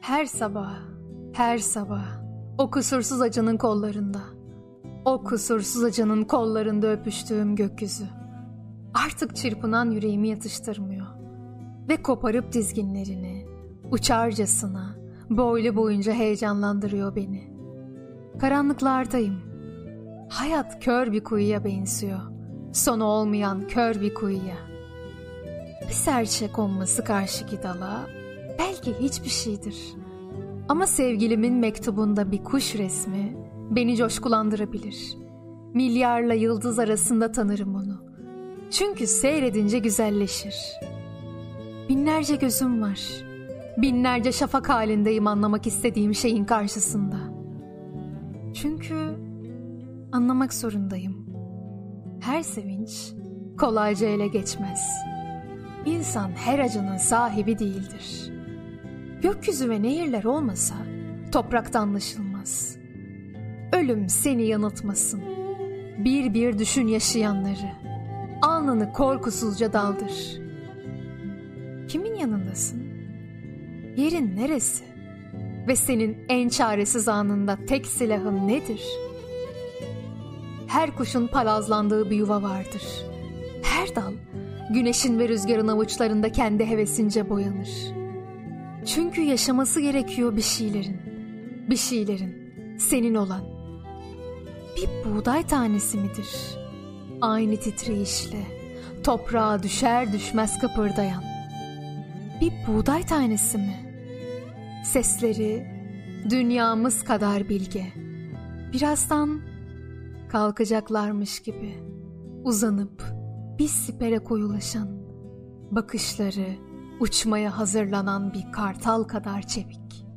Her sabah, her sabah o kusursuz acının kollarında, o kusursuz acının kollarında öpüştüğüm gökyüzü artık çırpınan yüreğimi yatıştırmıyor ve koparıp dizginlerini uçarcasına boylu boyunca heyecanlandırıyor beni. Karanlıklardayım. Hayat kör bir kuyuya benziyor. Sonu olmayan kör bir kuyuya. Bir serçe konması karşıki dala belki hiçbir şeydir. Ama sevgilimin mektubunda bir kuş resmi beni coşkulandırabilir. Milyarla yıldız arasında tanırım onu. Çünkü seyredince güzelleşir. Binlerce gözüm var. Binlerce şafak halindeyim anlamak istediğim şeyin karşısında. Çünkü anlamak zorundayım. Her sevinç kolayca ele geçmez. İnsan her acının sahibi değildir. Gökyüzü ve nehirler olmasa toprakta anlaşılmaz. Ölüm seni yanıltmasın. Bir bir düşün yaşayanları. Alnını korkusuzca daldır. Kimin yanındasın? Yerin neresi? Ve senin en çaresiz anında tek silahın nedir? Her kuşun palazlandığı bir yuva vardır. Her dal güneşin ve rüzgarın avuçlarında kendi hevesince boyanır. Çünkü yaşaması gerekiyor bir şeylerin. Bir şeylerin senin olan. Bir buğday tanesi midir? Aynı titreyişle toprağa düşer düşmez kıpırdayan. Bir buğday tanesi mi? Sesleri dünyamız kadar bilge. Birazdan kalkacaklarmış gibi uzanıp bir sipere koyulaşan, bakışları uçmaya hazırlanan bir kartal kadar çevik.